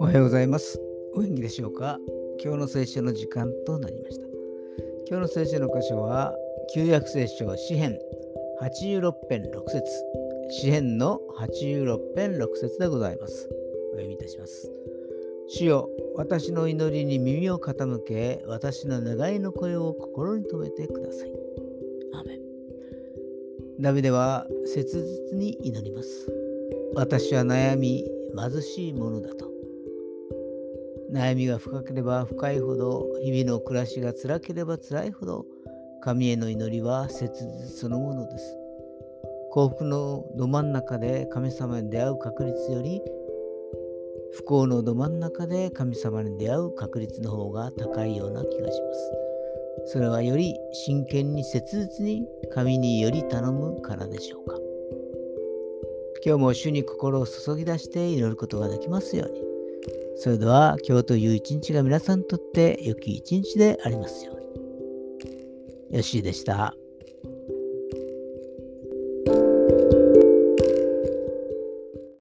おはようございます。お元気でしょうか？今日の聖書の時間となりました。今日の聖書の箇所は、旧約聖書詩編86編6節詩編の86編6節でございます。お読みいたします。主よ、私の祈りに耳を傾け、私の願いの声を心に留めてください。アーメンダビデは切実に祈ります。私は悩み、貧しいものだと。悩みが深ければ深いほど、日々の暮らしが辛ければ辛いほど、神への祈りは切実そのものです。幸福のど真ん中で神様に出会う確率より、不幸のど真ん中で神様に出会う確率の方が高いような気がします。それはより真剣に切実に神により頼むからでしょうか。今日も主に心を注ぎ出して祈ることができますように。それでは今日という一日が皆さんにとって良き一日でありますように。よしでした。